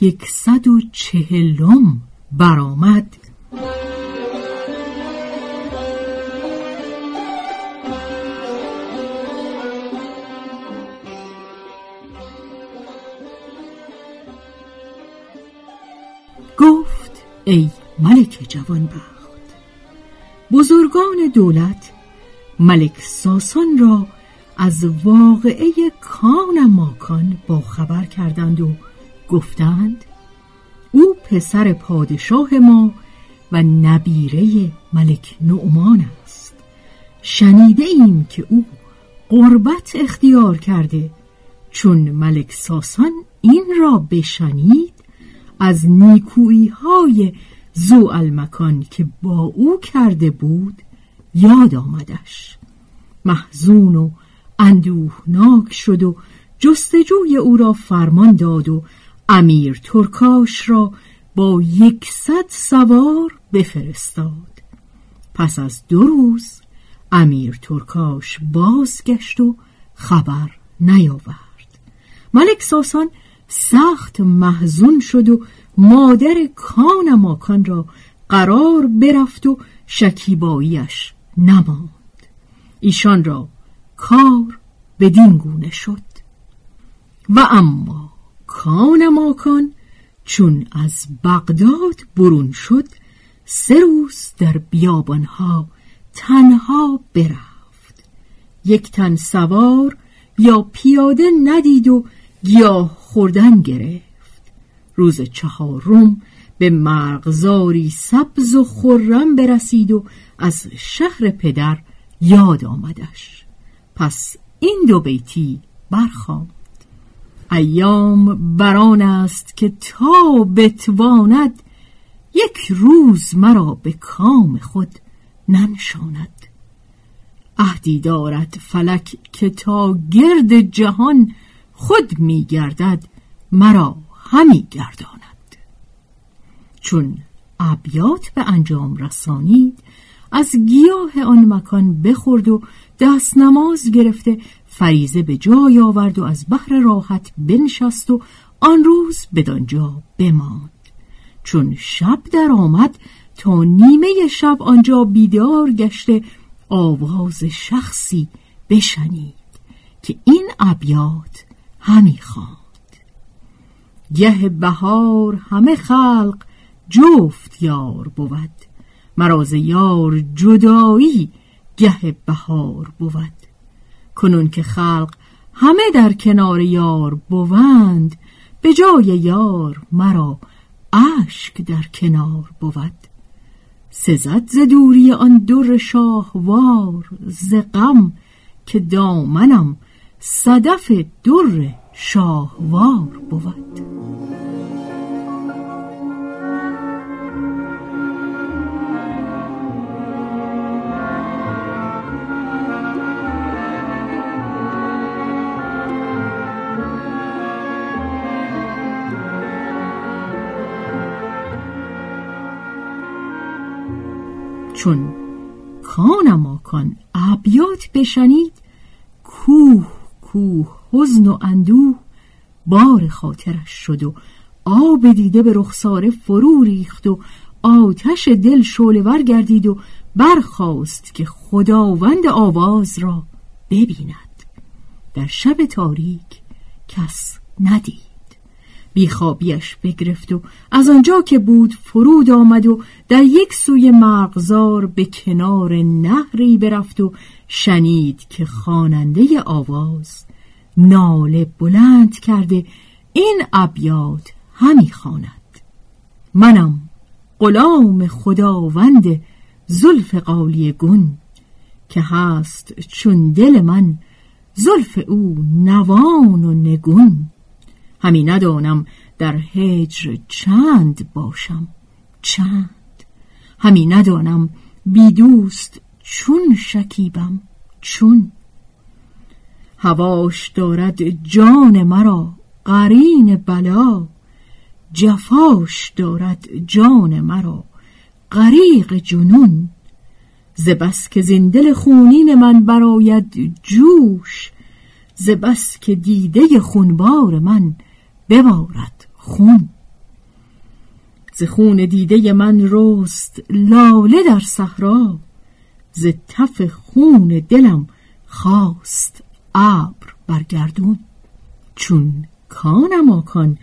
یکصد و چهلم برآمد. گفت ای ملک جوانبخت بزرگان دولت ملک ساسان را از واقعه کان ماکان با خبر کردند و گفتند او پسر پادشاه ما و نبیره ملک نعمان است. شنیده ایم که او قربت اختیار کرده. چون ملک ساسان این را بشنید از نیکویی های زو المکان که با او کرده بود یاد آمدش. محزون و اندوهناک شد و جستجوی او را فرمان داد و امیر ترکاش را با یکصد سوار بفرستاد. پس از دو روز امیر ترکاش بازگشت و خبر نیاورد. ملک ساسان سخت محزون شد و مادر کان ماکان را قرار برفت و شکیباییش نماند. ایشان را کار بدین گونه شد. و اما کان ماکان چون از بغداد برون شد سه روز در بیابانها تنها برفت. یک تن سوار یا پیاده ندید و گیاه خوردن گرفت. روز چهارم به مرغزاری سبز و خرم برسید و از شهر پدر یاد آمدش. پس این دو بیتی برخواند. ایام بران است که تا بتواند یک روز مرا به کام خود ننشاند. عهدی دارد فلک که تا گرد جهان خود میگردد مرا همی گرداند. چون ابیات به انجام رسانید از گیاه آن مکان بخورد و دست نماز گرفته فریزه به جای آورد و از بحر راحت بنشست و آن روز بدانجا بماند. چون شب در آمد تا نیمه شب آنجا بیدار گشته آواز شخصی بشنید که این ابیات همی خواند. گه بهار همه خلق جفت یار بود مراز یار جدایی گه بهار بود. کنون که خلق همه در کنار یار بوند به جای یار مرا اشک در کنار بود. سزد ز دوری آن در شاهوار ز غم که دامنم صدف در شاهوار بود. چون کان ابیات بشنید. کوه کوه حزن و اندوه. بار خاطرش شد و آب دیده به رخساره فرو ریخت و آتش دل شولور گردید و برخواست که خداوند آواز را ببیند. در شب تاریک کس ندید. بیخوابیش بگرفت و از آنجا که بود فرود آمد و در یک سوی مغزار به کنار نهری برفت و شنید که خواننده آواز ناله بلند کرده این ابیات همی خواند. منم غلام خداوند زلف قالی گون که هست چون دل من زلف او نوان و نگون. همی ندانم در هجر چند باشم. چند. همی ندانم بی دوست چون شکیبم. چون. هواش دارد جان مرا قرین بلا. جفاش دارد جان مرا غریق جنون. ز بس که زندل خونین من براید جوش ز بس که دیده خونبار من. ببارد خون. ز خون دیده من رست لاله در صحرا. ز تف خون دلم خواست ابر برگردون چون کانم آکان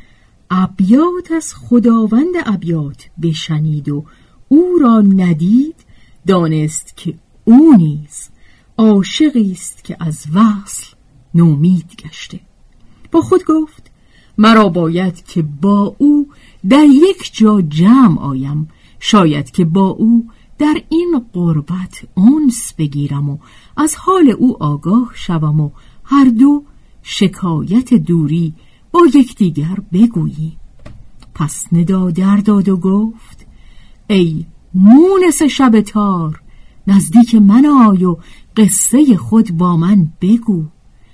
ابیات از خداوند ابیات بشنید و او را ندید دانست که او نیز عاشقی است که از وصل نومید گشته. با خود گفت مرا باید که با او در یک جا جمع آیم. شاید که با او در این قربت اونس بگیرم و از حال او آگاه شوم و هر دو شکایت دوری با یکدیگر بگوییم پس ندا در داد و گفت ای مونس شب تار نزدیک من آی و قصه خود با من بگو.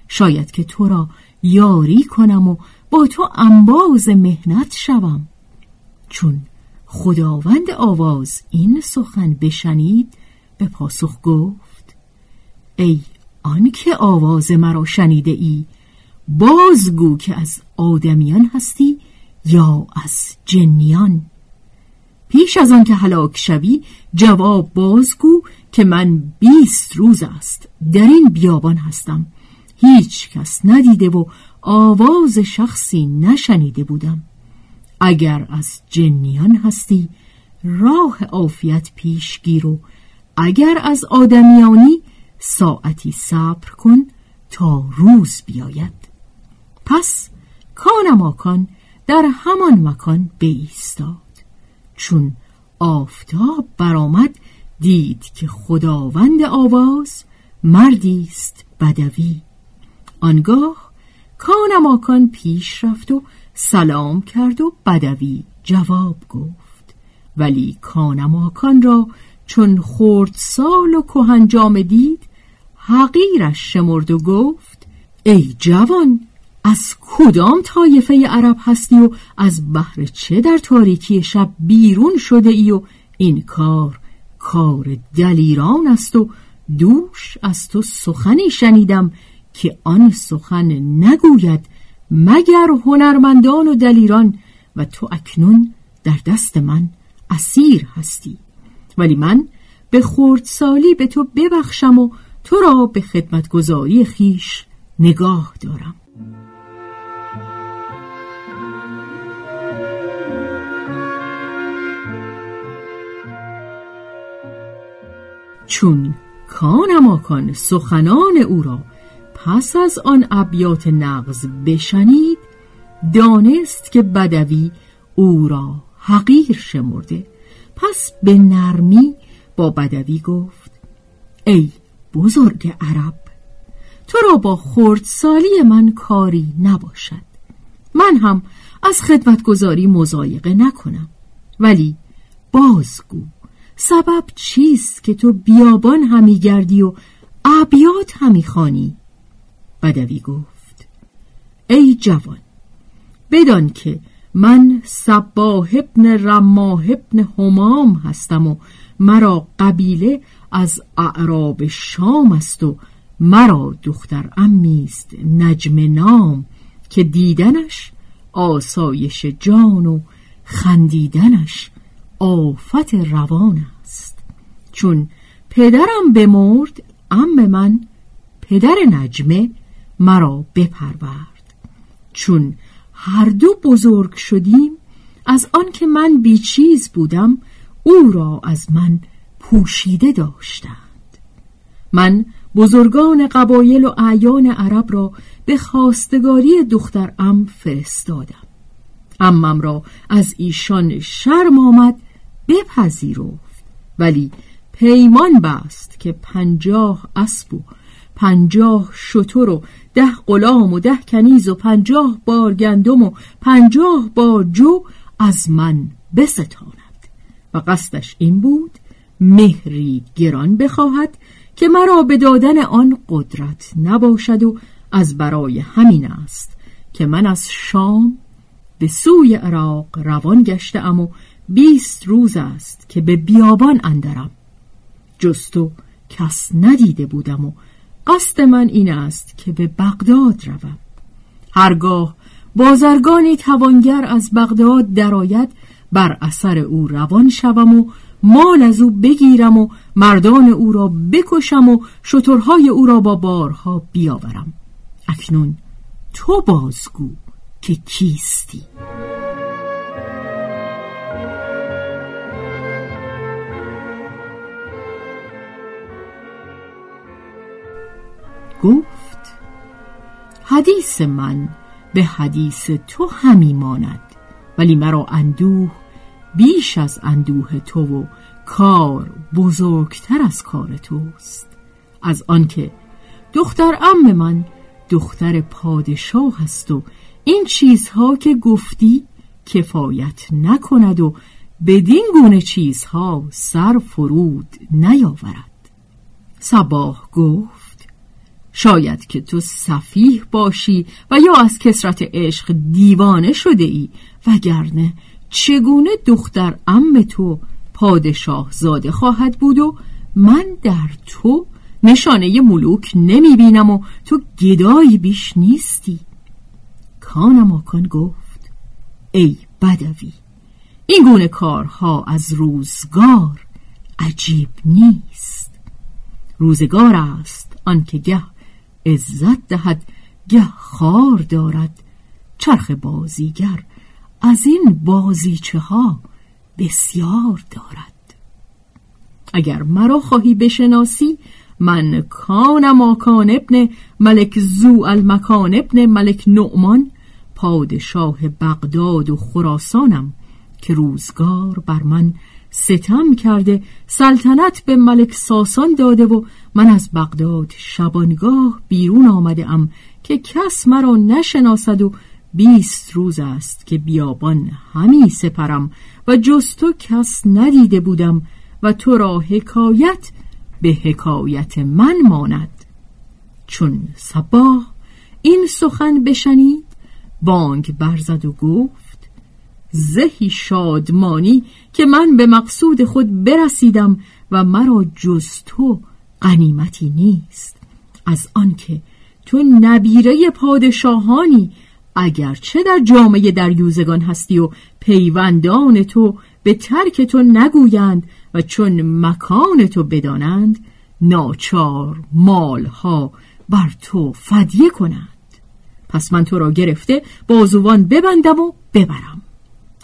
شاید که تو را یاری کنم و با تو انباز مهنت شوم. چون خداوند آواز این سخن بشنید به پاسخ گفت ای آنکه آواز مرا شنیده ای بازگو که از آدمیان هستی یا از جنیان. پیش از آن که هلاک شوی جواب بازگو که من بیست روز است در این بیابان هستم. هیچ کس ندیده و آواز شخصی نشنیده بودم. اگر از جنیان هستی راه عافیت پیش گیر و اگر از آدمیانی ساعتی صبر کن تا روز بیاید. پس کانماکان در همان مکان بایستاد. چون آفتاب برآمد دید که خداوند آواز مردی است بدوی. آنگاه کانماکان پیش رفت و سلام کرد و بدوی جواب گفت. ولی کانماکان را چون خورد سال و کهنجام دید حقیرش شمرد و گفت ای جوان از کدام طایفه عرب هستی و از بحر چه در تاریکی شب بیرون شده ای و این کار کار دلیران است و دوش از تو سخنی شنیدم که آن سخن نگوید مگر هنرمندان و دلیران و تو اکنون در دست من اسیر هستی. ولی من به خردسالی به تو ببخشم و تو را به خدمتگذاری خیش نگاه دارم. چون کانماکان سخنان او را پس از آن ابیات نغز بشنید دانست که بدوی او را حقیر شمرده. پس به نرمی با بدوی گفت ای بزرگ عرب تو را با خردسالی من کاری نباشد. من هم از خدمتگذاری مزایقه نکنم. ولی بازگو سبب چیست که تو بیابان همی گردی و ابیات همی خانی بدوی گفت. ای جوان بدان که من سباه ابن رماه ابن همام هستم و مرا قبیله از اعراب شام است و مرا دختر امیست نجم نام که دیدنش آسایش جان و خندیدنش آفت روان است. چون پدرم بمرد ام من پدر نجمه مرا بپرورد. چون هر دو بزرگ شدیم از آنکه من بیچیز بودم او را از من پوشیده داشتند. من بزرگان قبایل و اعیان عرب را به خواستگاری دختر ام فرستادم. امم را از ایشان شرم آمد بپذیرفت ولی پیمان بست که پنجاه اسب و پنجاه شتر و ده غلام و ده کنیز و پنجاه بار گندم و پنجاه بار جو از من بستاند. و قصدش این بود مهری گران بخواهد که مرا به دادن آن قدرت نباشد و از برای همین است که من از شام به سوی عراق روان گشته و بیست روز است که به بیابان اندرم. جستو کس ندیده بودم و قصد من این است که به بغداد روم. هرگاه بازرگانی توانگر از بغداد درآید بر اثر او روان شوم و مال از او بگیرم و مردان او را بکشم و شترهای او را با بارها بیاورم. اکنون تو بازگو که کیستی. گفت حدیث من به حدیث تو همی ماند ولی مرا اندوه بیش از اندوه تو و کار بزرگتر از کار توست. از آنکه دختر ام من دختر پادشاه است و این چیزها که گفتی کفایت نکند و بدین گونه چیزها سر فرود نیاورد. سباه گفت شاید که تو صفیح باشی و یا از کسرت عشق دیوانه شده ای وگرنه چگونه دختر ام تو پادشاه زاده خواهد بود و من در تو نشانه ملوک نمی بینم و تو گدایی بیش نیستی؟ کانماکان گفت ای بدوی این گونه کارها از روزگار عجیب نیست. روزگار است آنکه گه عزت دهد گه خار دارد. چرخ بازیگر از این بازیچه ها بسیار دارد. اگر مرا خواهی بشناسی من کانم آکان ابن ملک زو المکان ابن ملک نعمان پادشاه بغداد و خراسانم که روزگار بر من ستم کرده سلطنت به ملک ساسان داده و من از بغداد شبانگاه بیرون آمده ام که کس مرا نشناسد و بیست روز است که بیابان همی سپرم و جز تو کس ندیده بودم و تو را حکایت به حکایت من ماند. چون صباه این سخن بشنید بانگ برزد و گفت زهی شادمانی که من به مقصود خود برسیدم و مرا جز تو قنیمتی نیست. از آنکه تو نبیره پادشاهانی اگرچه در جامعه دریوزگان هستی و پیوندان تو به ترک تو نگویند و چون مکان تو بدانند ناچار مالها بر تو فدیه کنند. پس من تو را گرفته بازوان ببندم و ببرم.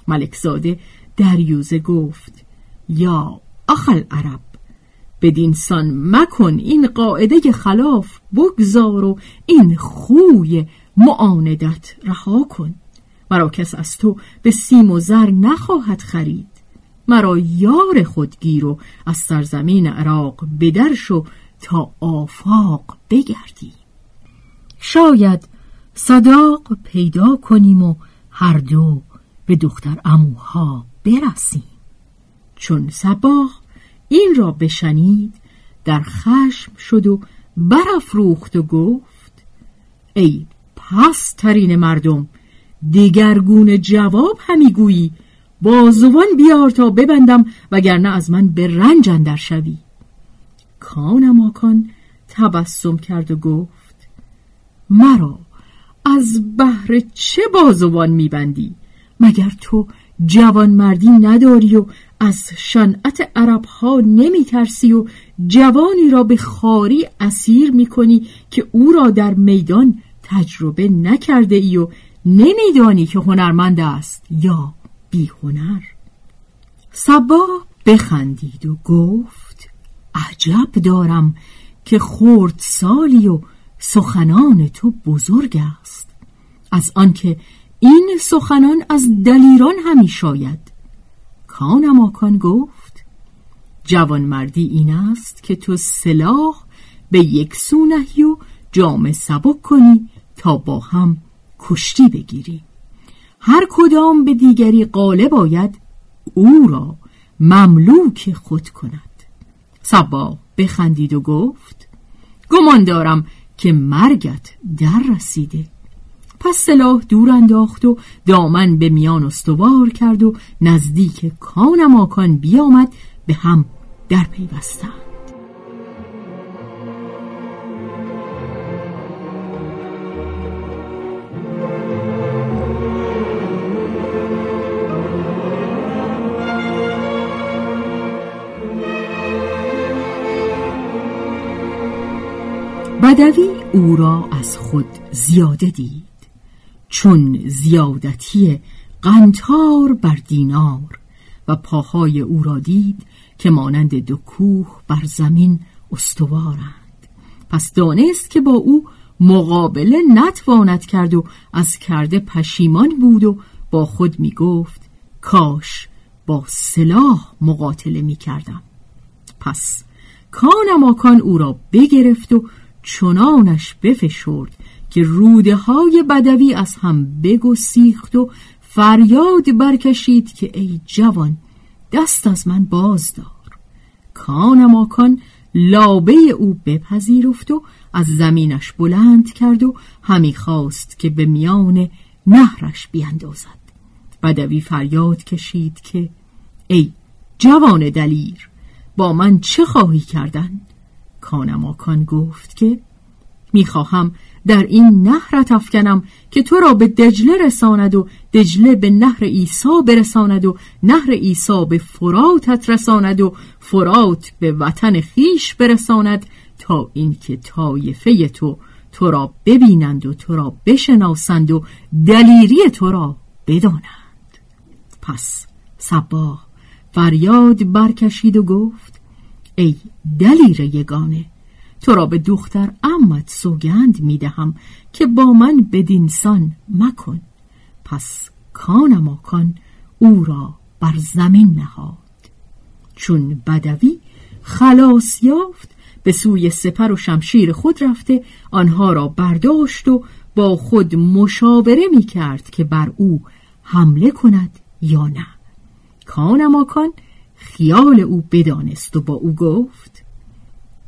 ملکزاده دریوزه گفت یا اخل عرب بدین سان مکن این قاعده خلاف بگذار و این خوی معاندت رها کن. مرا کس از تو به سیم و زر نخواهد خرید. مرا یار خود گیر و از سرزمین عراق بدر شو تا آفاق بگردی. شاید صداق پیدا کنیم و هر دو به دختر اموها برسیم. چون سباه این را بشنید در خشم شد و برافروخت و گفت ای پس ترین مردم دیگرگون جواب همی گویی بازوان بیار تا ببندم وگرنه از من به رنج اندر شوی. کانماکان تبسم کرد و گفت مرا از بهر چه بازوان میبندی؟ مگر تو جوان مردی نداری و از شنعت عرب ها نمی ترسی و جوانی را به خاری اسیر می کنی که او را در میدان تجربه نکرده ای و نمیدانی که هنرمند است یا بی هنر سبا بخندید و گفت عجب دارم که خورد سالی و سخنان تو بزرگ است. از آنکه این سخنان از دلیران همی شاید. کانماکان گفت جوانمردی این است که تو سلاح به یک سو نهی و جام سبک کنی تا با هم کشتی بگیری. هر کدام به دیگری غالب باید او را مملوک خود کند. سبا بخندید و گفت گمان دارم که مرگت در رسیده. پس سلاح دور انداخت و دامن به میان استوار کرد و نزدیک کانماکان بیامد به هم در پیوستند. بدوی او را از خود زیاده دید. چون زیادتی قنتار بر دینار و پاهای او را دید که مانند دو کوه بر زمین استوارند. پس دانست که با او مقابله نتواند کرد و از کرده پشیمان بود و با خود می گفت کاش با سلاح مقاتله می کردم پس کانماکان او را بگرفت و چنانش بفشرد که روده های بدوی از هم بگسیخت و فریاد برکشید که ای جوان دست از من بازدار کانماکان لابه او بپذیرفت و از زمینش بلند کرد و همی خواست که به میان نهرش بیندازد بدوی فریاد کشید که ای جوان دلیر با من چه خواهی کردن؟ کانماکان گفت که می‌خواهم در این نهرت افکنم که تو را به دجله رساند و دجله به نهر ایسا برساند و نهر ایسا به فراتت رساند و فرات به وطن خیش برساند تا اینکه طایفه تو تو را ببینند و تو را بشناسند و دلیری تو را بدانند. پس صباه فریاد برکشید و گفت ای دلیر یگانه تو را به دختر امت سوگند می‌دهم که با من بدینسان مکن. پس کانماکان او را بر زمین نهاد. چون بدوی خلاص یافت به سوی سپر و شمشیر خود رفته آنها را برداشت و با خود مشاوره می کرد که بر او حمله کند یا نه. کانماکان خیال او بدانست و با او گفت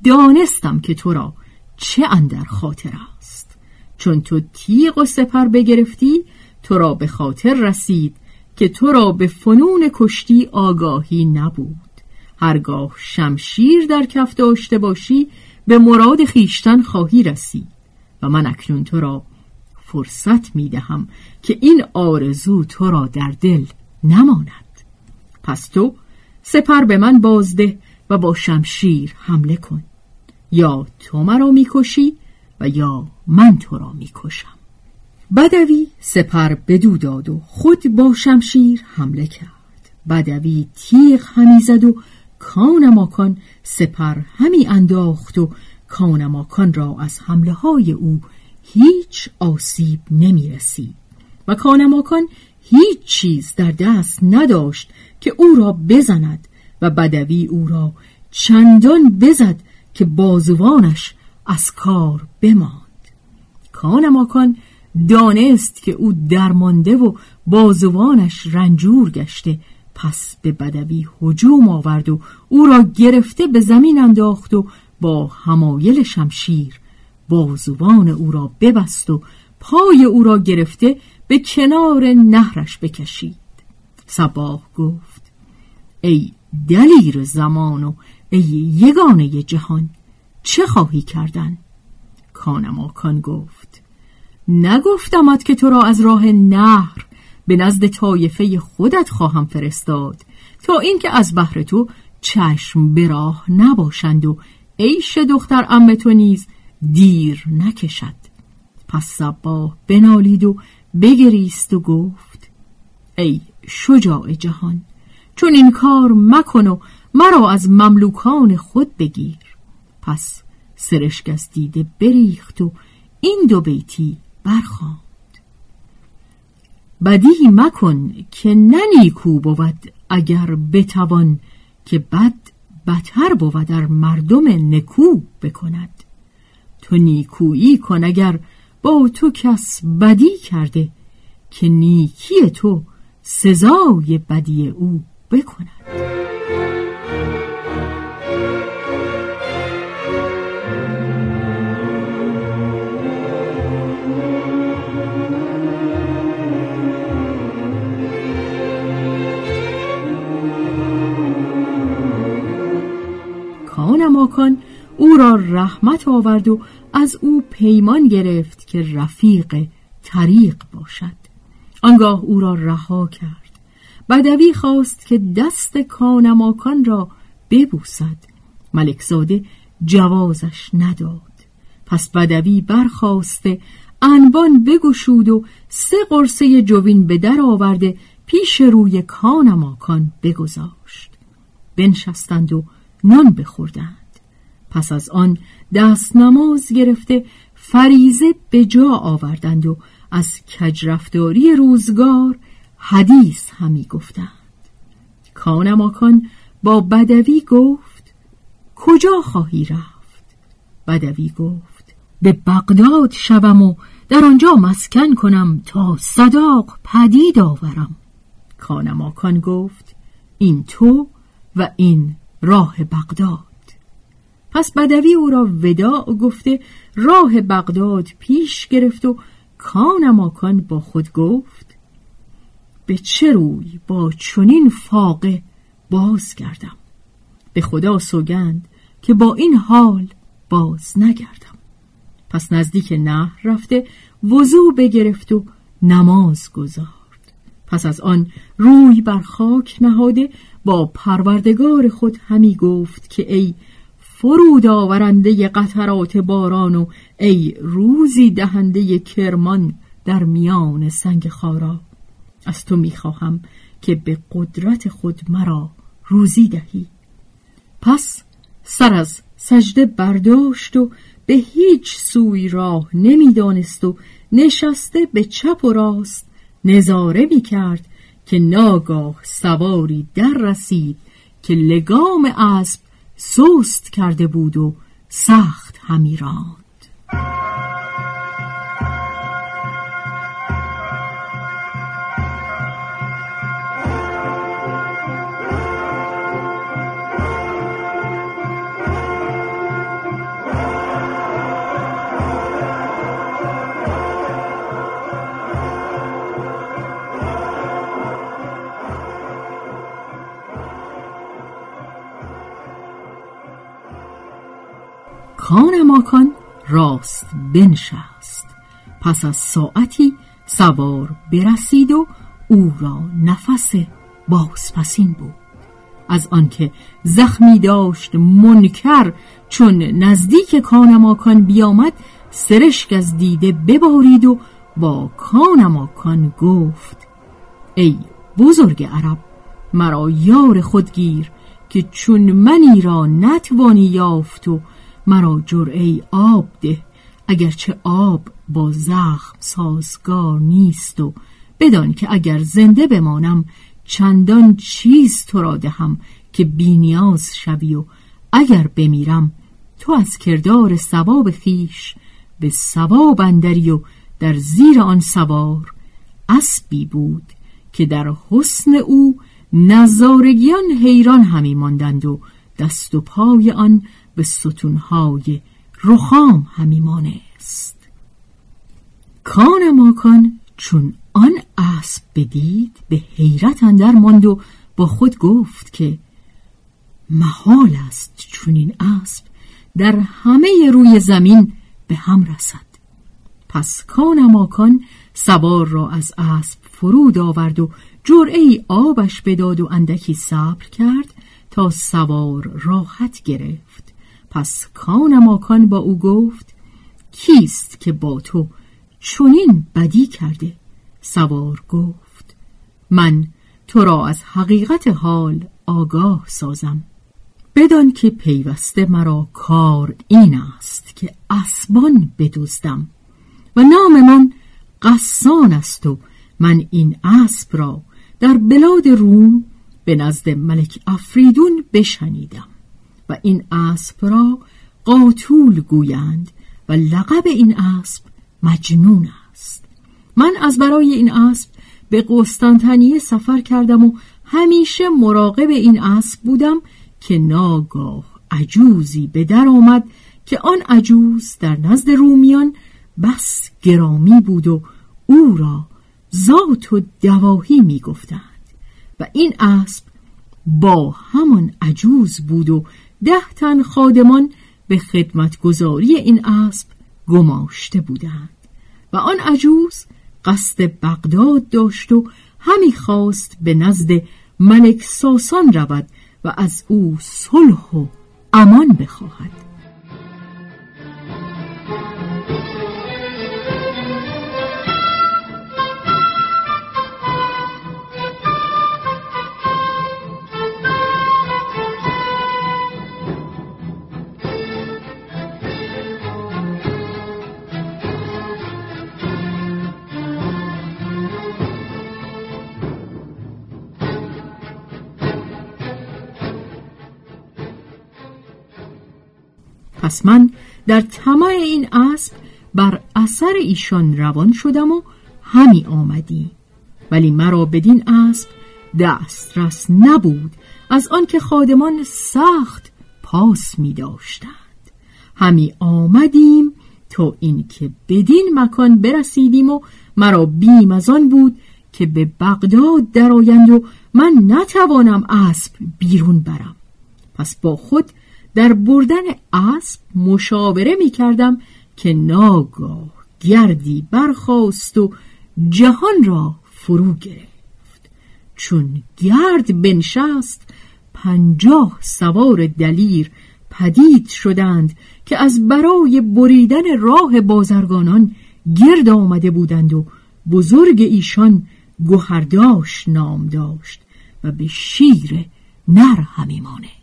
دانستم که تو را چه اندر خاطر است. چون تو تیغ و سپر بگرفتی تو را به خاطر رسید که تو را به فنون کشتی آگاهی نبود. هرگاه شمشیر در کف داشته باشی به مراد خیشتن خواهی رسید و من اکنون تو را فرصت می دهم که این آرزو تو را در دل نماند. پس تو سپر به من بازده و با شمشیر حمله کن. یا تو مرا می‌کشی و یا من تو را می‌کشم. بدوی سپر بدو داد و خود با شمشیر حمله کرد. بدوی تیغ همی زد و کانماکان سپر همی انداخت و کانماکان را از حمله های او هیچ آسیب نمی رسید و کانماکان هیچ چیز در دست نداشت که او را بزند و بدوی او را چندان بزد که بازوانش از کار بماند. کانماکان دانست که او درمانده و بازوانش رنجور گشته پس به بدوی هجوم آورد و او را گرفته به زمین انداخت و با همایل شمشیر بازوان او را ببست و پای او را گرفته به کنار نهرش بکشید. سباه گفت ای دلیر زمان و ای یگانه جهان چه خواهی کردن؟ کانماکان گفت نگفتمت که تو را از راه نهر به نزد طایفه خودت خواهم فرستاد تا اینکه از بهر تو چشم به راه نباشند و عیش دختر ام تو نیز دیر نکشد پس صباه بنالید و بگریست و گفت ای شجاع جهان چون این کار مکن و مرا از مملوکان خود بگیر. پس سرشک از دیده بریخت و این دو بیتی برخواند. بدی مکن که ننیکو بود اگر بتوان که بد بتر بود در مردم نکو بکند. تو نیکویی کن اگر با تو کس بدی کرده که نیکی تو سزای بدی او بکند. کانماکان او را رحمت آورد و از او پیمان گرفت که رفیق طریق باشد. آنگاه او را رها کرد. بدوی خواست که دست کانماکان را ببوسد. ملکزاده جوازش نداد. پس بدوی برخواسته انبان بگشود و سه قرصه جوین به در آورده پیش روی کانماکان بگذاشت. بنشستند و نان بخوردند. پس از آن دست نماز گرفته فریزه به جا آوردند و از کجرفتاری روزگار حدیث همی گفتند. کانماکان با بدوی گفت کجا خواهی رفت؟ بدوی گفت به بغداد شوم و در آنجا مسکن کنم تا صداق پدید آورم. کانماکان گفت این تو و این راه بغداد. پس بدوی او را وداع گفته راه بغداد پیش گرفت و کانماکان با خود گفت به چه روی با چنین فاقه باز کردم به خدا سوگند که با این حال باز نگردم. پس نزدیک نهر رفته وضوع بگرفت و نماز گذارد. پس از آن روی بر خاک نهاده با پروردگار خود همی گفت که ای فرود آورنده قطرات باران و ای روزی دهنده کرمان در میان سنگ خارا. از تو می‌خواهم که به قدرت خود مرا روزی دهی. پس سر از سجده برداشت و به هیچ سوی راه نمی‌دانست و نشسته به چپ و راست نظاره می کرد که ناگاه سواری در رسید که لگام اسب سست کرده بود و سخت همی راند. ماکان راست بنشست. پس از ساعتی سوار برسید و او را نفس بازپسین بود از آنکه زخمی داشت منکر چون نزدیک کانماکان بیامد سرشک از دیده ببارید و با کانماکان گفت ای بزرگ عرب مرا یار خودگیر که چون منی را نتوانی یافت و مرا جرعه آب ده اگرچه آب با زخم سازگار نیست و بدان که اگر زنده بمانم چندان چیز تو را دهم که بینیاز شوی و اگر بمیرم تو از کردار سواب خیش به سواب اندری و در زیر آن سوار اسبی بود که در حسن او نظارگیان حیران همی ماندند و دست و پای آن به ستونهای رخام همی مانست کان ماکان چون آن اسب بدید به حیرت اندر ماند و با خود گفت که محال است چون این اسب در همه روی زمین به هم رسد. پس کانماکان سوار را از اسب فرود آورد و جرعه آبش بداد و اندکی صبر کرد تا سوار راحت گرفت. پس کانماکان با او گفت کیست که با تو چنین بدی کرده؟ سوار گفت من تو را از حقیقت حال آگاه سازم. بدان که پیوسته مرا کار این است که اسبان بدزدم و نام من قسان است و من این اسب را در بلاد روم به نزد ملک افریدون بشنیدم. و این اسب را قاتول گویند و لقب این اسب مجنون است. من از برای این اسب به قسطنطنیه سفر کردم و همیشه مراقب این اسب بودم که ناگاه عجوزی به در آمد که آن عجوز در نزد رومیان بس گرامی بود و او را ذات و دواهی می گفتند و این اسب با همان عجوز بود و ده تن خادمان به خدمتگذاری این اسب گماشته بودند و آن عجوز قصد بغداد داشت و همی خواست به نزد ملک ساسان رود و از او صلح و امان بخواهد. پس من در طمع این اسب بر اثر ایشان روان شدم و همی آمدی. ولی مرا بدین اسب دسترس نبود. از آنکه خادمان سخت پاس می داشتند. همی آمدیم تا اینکه بدین مکان برسیدیم و مرا بیم از آن بود که به بغداد درآیند و من نتوانم اسب بیرون برم. پس با خود در بردن اسب مشاوره می کردم که ناگاه گردی برخاست و جهان را فرو گرفت. چون گرد بنشست پنجاه سوار دلیر پدید شدند که از برای بریدن راه بازرگانان گرد آمده بودند و بزرگ ایشان گوهرداش نام داشت و به شیر نر همی مانست